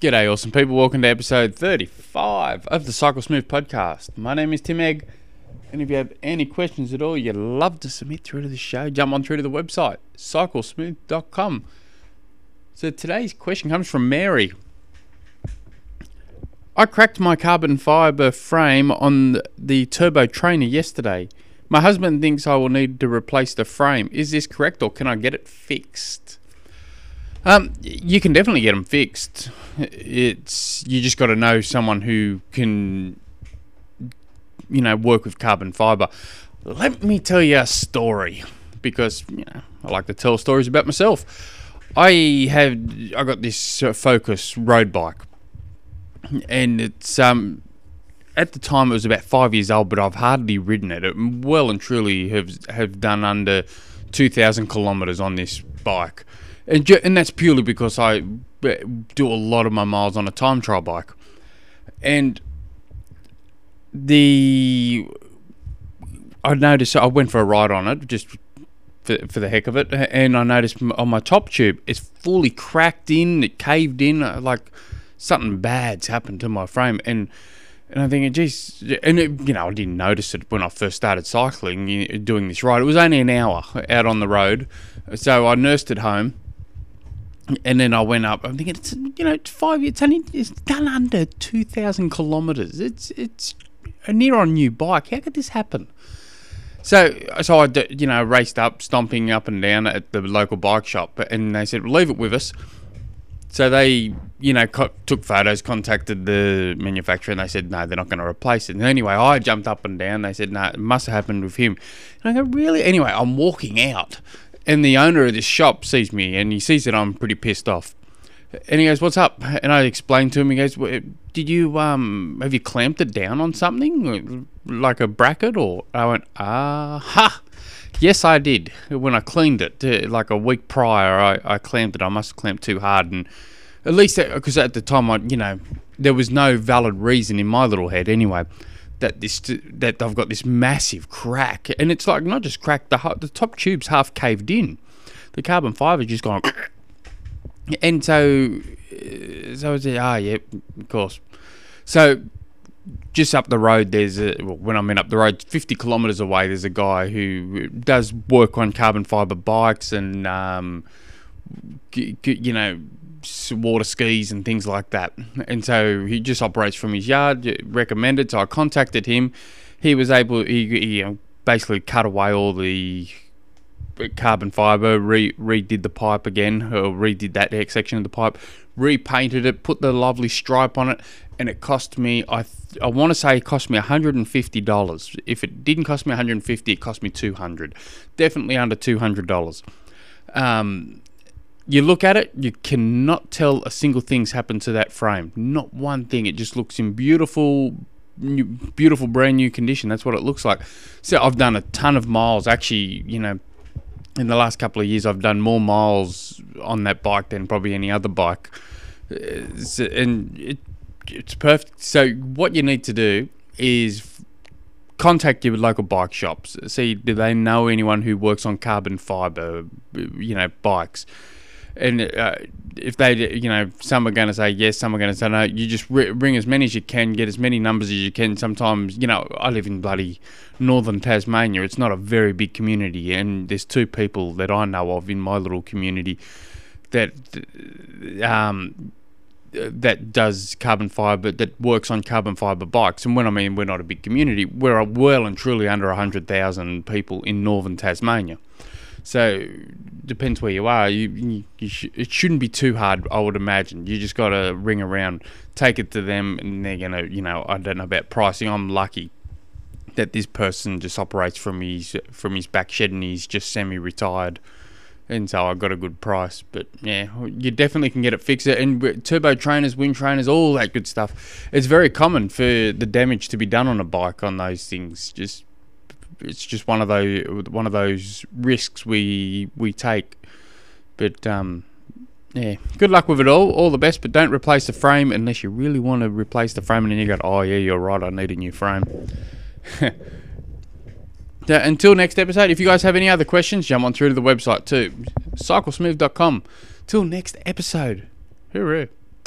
G'day, awesome people. Welcome to episode 35 of the Cycle Smooth podcast. My name is Tim Egge, and if you have any questions at all, you'd love to submit through to the show, jump on through to the website, cyclesmooth.com. So today's question comes from Mary. I cracked my carbon fiber frame on the turbo trainer yesterday. My husband thinks I will need to replace the frame. Is this correct, or can I get it fixed? Um, you can definitely get them fixed. It's you just got to know someone who can, you know, work with carbon fiber. Let me tell you a story because you know I like to tell stories about myself. I had I got this uh, Focus road bike, and it's um at the time it was about five years old, but I've hardly ridden it. it well and truly have have done under two thousand kilometers on this bike and and that's purely because I do a lot of my miles on a time trial bike, and the I noticed I went for a ride on it just for, for the heck of it, and I noticed on my top tube it's fully cracked in, it caved in, uh, like something bad's happened to my frame, and and I'm thinking, geez, and it, you know I didn't notice it when I first started cycling, doing this ride. It was only an hour out on the road, so I nursed it home and then I went up. I'm thinking, it's you know, it's five. It's only it's done under two thousand kilometers. It's it's a near on new bike. How could this happen? So so I you know raced up, stomping up and down at the local bike shop, and they said, leave it with us. So they, you know, co- took photos, contacted the manufacturer, and they said, no, they're not going to replace it. And anyway, I jumped up and down. They said, no, it must have happened with him. And I go, really? Anyway, I'm walking out, and the owner of this shop sees me and he sees that I'm pretty pissed off. And he goes, "What's up?" And I explain to him. He goes, "Did you um have you clamped it down on something like a bracket or?" I went, "Ah ha." Yes, I did. When I cleaned it, uh, like a week prior, I, I clamped it. I must have clamped too hard, and at least because at the time, I you know there was no valid reason in my little head anyway that this that I've got this massive crack, and it's like not just cracked the the top tube's half caved in, the carbon fiber just gone, and so uh, so I said, ah, yeah, of course. So just up the road, there's a well, when I mean up the road, 50 kilometers away, there's a guy who does work on carbon fiber bikes and um, you know water skis and things like that. And so he just operates from his yard, recommended. So I contacted him. He was able, he, he basically cut away all the carbon fiber, re- redid the pipe again, or redid that section of the pipe, repainted it, put the lovely stripe on it, and it cost me, I th- I want to say it cost me $150. If it didn't cost me 150 it cost me 200 Definitely under $200. Um, you look at it, you cannot tell a single thing's happened to that frame. Not one thing. It just looks in beautiful, new, beautiful, brand new condition. That's what it looks like. So I've done a ton of miles. Actually, you know, in the last couple of years, I've done more miles on that bike than probably any other bike. Uh, and it, it's perfect. So what you need to do is contact your local bike shops. See, do they know anyone who works on carbon fiber, you know, bikes? And uh, if they, you know, some are going to say yes, some are going to say no. You just ring as many as you can, get as many numbers as you can. Sometimes, you know, I live in bloody northern Tasmania. It's not a very big community, and there's two people that I know of in my little community that um, that does carbon fiber that works on carbon fiber bikes. And when I mean we're not a big community, we're well and truly under hundred thousand people in northern Tasmania. So depends where you are. You, you, you sh- it shouldn't be too hard, I would imagine. You just got to ring around, take it to them, and they're gonna, you know, I don't know about pricing. I'm lucky that this person just operates from his from his back shed and he's just semi-retired, and so I got a good price. But yeah, you definitely can get it fixed. And turbo trainers, wind trainers, all that good stuff. It's very common for the damage to be done on a bike on those things. Just it's just one of those one of those risks we we take. But um, yeah, good luck with it all. All the best, but don't replace the frame unless you really want to replace the frame, and then you go, oh yeah, you're right, I need a new frame. yeah, until next episode, if you guys have any other questions, jump on through to the website too, cyclesmooth.com. Till next episode, hooroo.